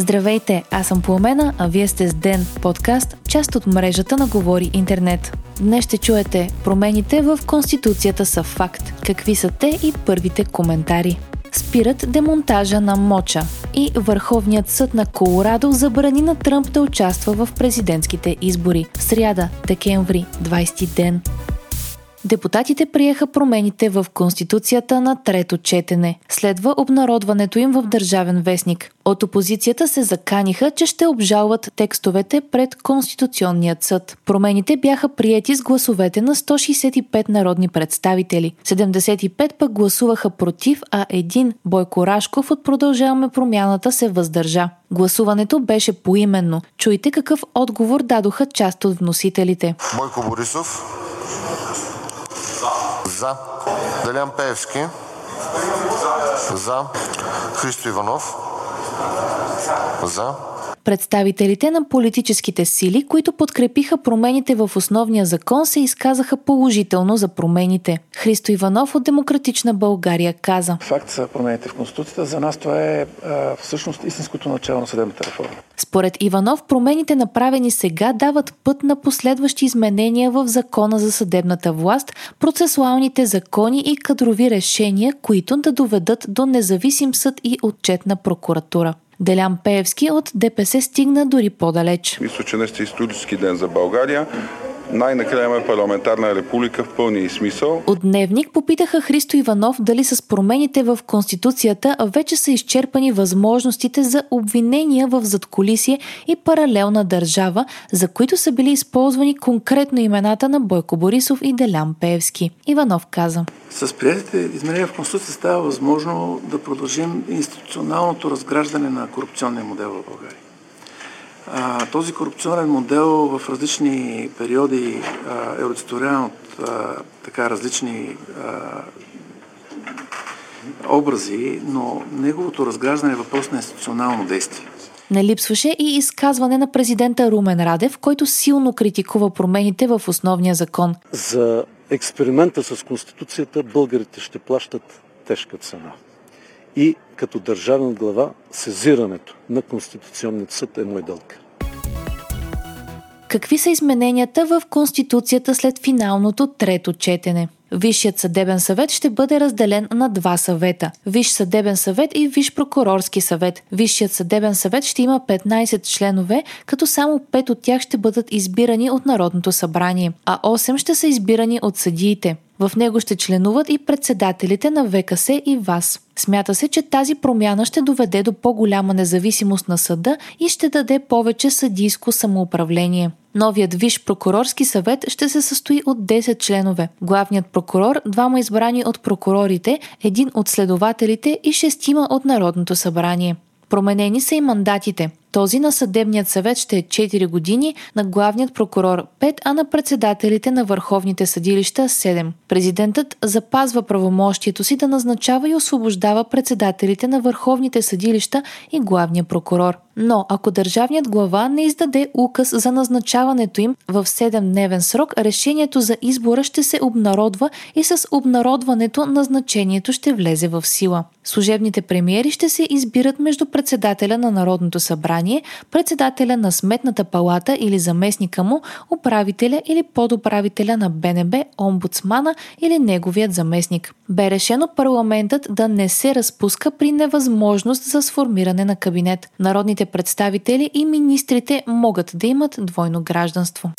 Здравейте, аз съм Пламена, а вие сте с Ден, подкаст, част от мрежата на Говори Интернет. Днес ще чуете промените в Конституцията са факт. Какви са те и първите коментари. Спират демонтажа на Моча и Върховният съд на Колорадо забрани на Тръмп да участва в президентските избори. В сряда, декември, 20 ден. Депутатите приеха промените в Конституцията на трето четене. Следва обнародването им в Държавен вестник. От опозицията се заканиха, че ще обжалват текстовете пред Конституционният съд. Промените бяха приети с гласовете на 165 народни представители. 75 пък гласуваха против, а един Бойко Рашков от Продължаваме промяната се въздържа. Гласуването беше поименно. Чуйте какъв отговор дадоха част от вносителите. Бойко Борисов за. Делян Пеевски. За. Христо Иванов. За. Представителите на политическите сили, които подкрепиха промените в основния закон, се изказаха положително за промените. Христо Иванов от Демократична България каза. Факт са промените в Конституцията. За нас това е а, всъщност истинското начало на съдебната реформа. Според Иванов, промените направени сега дават път на последващи изменения в закона за съдебната власт, процесуалните закони и кадрови решения, които да доведат до независим съд и отчетна прокуратура. Делян Пеевски от ДПС стигна дори по-далеч. Мисля, че днес е исторически ден за България. Най-накрая има парламентарна република в пълния смисъл. От Дневник попитаха Христо Иванов дали с промените в Конституцията вече са изчерпани възможностите за обвинения в задколисие и паралелна държава, за които са били използвани конкретно имената на Бойко Борисов и Делян Пеевски. Иванов каза. С приятите изменения в Конституцията става възможно да продължим институционалното разграждане на корупционния модел в България. А, този корупционен модел в различни периоди а, е олицетворяван от а, така различни а, образи, но неговото разграждане е въпрос на институционално действие. Не липсваше и изказване на президента Румен Радев, който силно критикува промените в основния закон. За експеримента с Конституцията българите ще плащат тежка цена. И като държавен глава, сезирането на Конституционният съд е мой дълг. Какви са измененията в Конституцията след финалното трето четене? Висшият съдебен съвет ще бъде разделен на два съвета – Висш съдебен съвет и Висш прокурорски съвет. Висшият съдебен съвет ще има 15 членове, като само 5 от тях ще бъдат избирани от Народното събрание, а 8 ще са избирани от съдиите. В него ще членуват и председателите на ВКС и ВАС. Смята се, че тази промяна ще доведе до по-голяма независимост на съда и ще даде повече съдийско самоуправление. Новият Виш прокурорски съвет ще се състои от 10 членове. Главният прокурор, двама избрани от прокурорите, един от следователите и шестима от Народното събрание. Променени са и мандатите. Този на съдебният съвет ще е 4 години, на главният прокурор 5, а на председателите на върховните съдилища 7. Президентът запазва правомощието си да назначава и освобождава председателите на върховните съдилища и главния прокурор. Но ако държавният глава не издаде указ за назначаването им в 7-дневен срок, решението за избора ще се обнародва и с обнародването назначението ще влезе в сила. Служебните премиери ще се избират между председателя на Народното събрание, председателя на Сметната палата или заместника му, управителя или подуправителя на БНБ, омбудсмана или неговият заместник. Бе решено парламентът да не се разпуска при невъзможност за сформиране на кабинет. Народните представители и министрите могат да имат двойно гражданство.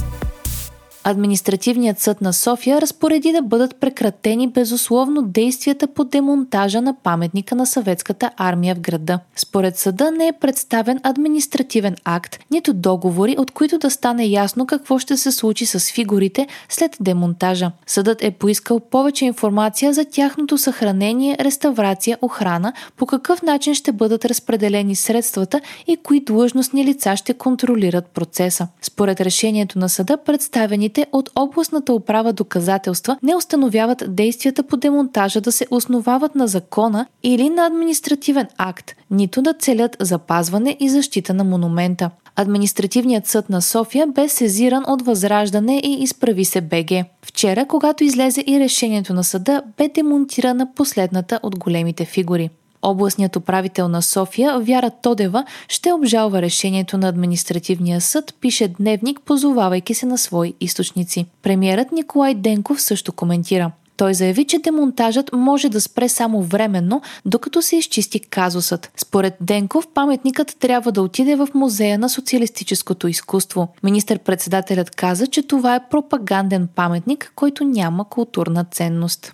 Административният съд на София разпореди да бъдат прекратени безусловно действията по демонтажа на паметника на съветската армия в града. Според съда не е представен административен акт, нито договори, от които да стане ясно какво ще се случи с фигурите след демонтажа. Съдът е поискал повече информация за тяхното съхранение, реставрация, охрана, по какъв начин ще бъдат разпределени средствата и кои длъжностни лица ще контролират процеса. Според решението на съда, представени Данните от областната управа доказателства не установяват действията по демонтажа да се основават на закона или на административен акт, нито да целят запазване и защита на монумента. Административният съд на София бе сезиран от Възраждане и изправи се БГ. Вчера, когато излезе и решението на съда, бе демонтирана последната от големите фигури. Областният управител на София, Вяра Тодева, ще обжалва решението на административния съд, пише Дневник, позовавайки се на свои източници. Премьерът Николай Денков също коментира. Той заяви, че демонтажът може да спре само временно, докато се изчисти казусът. Според Денков, паметникът трябва да отиде в музея на социалистическото изкуство. Министър-председателят каза, че това е пропаганден паметник, който няма културна ценност.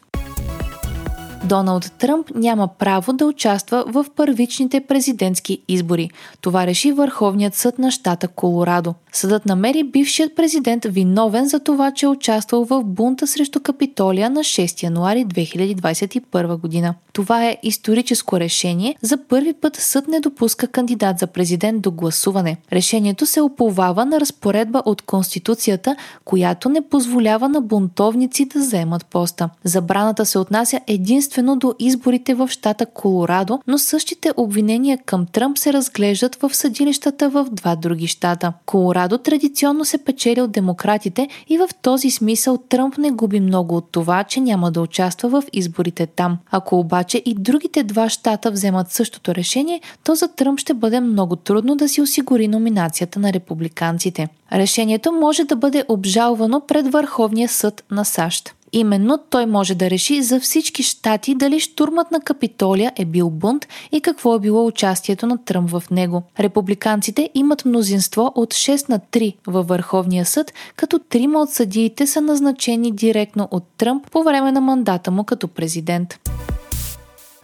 Доналд Тръмп няма право да участва в първичните президентски избори. Това реши Върховният съд на щата Колорадо. Съдът намери бившият президент виновен за това, че е участвал в бунта срещу Капитолия на 6 януари 2021 година. Това е историческо решение. За първи път съд не допуска кандидат за президент до гласуване. Решението се оповава на разпоредба от Конституцията, която не позволява на бунтовници да заемат поста. Забраната се отнася единствено до изборите в щата Колорадо, но същите обвинения към Тръмп се разглеждат в съдилищата в два други щата. Колорадо традиционно се печели от демократите и в този смисъл Тръмп не губи много от това, че няма да участва в изборите там. Ако обаче и другите два щата вземат същото решение, то за Тръмп ще бъде много трудно да си осигури номинацията на републиканците. Решението може да бъде обжалвано пред Върховния съд на САЩ. Именно той може да реши за всички щати дали штурмът на Капитолия е бил бунт и какво е било участието на Тръмп в него. Републиканците имат мнозинство от 6 на 3 във Върховния съд, като трима от съдиите са назначени директно от Тръмп по време на мандата му като президент.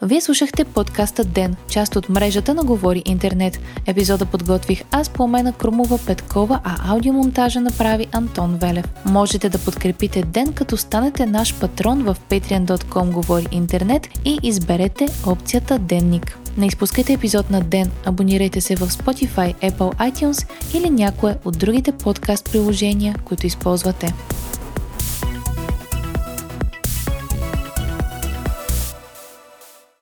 Вие слушахте подкаста Ден, част от мрежата на Говори Интернет. Епизода подготвих аз по мена Крумова Петкова, а аудиомонтажа направи Антон Велев. Можете да подкрепите Ден, като станете наш патрон в patreon.com Говори Интернет и изберете опцията Денник. Не изпускайте епизод на ден, абонирайте се в Spotify, Apple iTunes или някое от другите подкаст приложения, които използвате.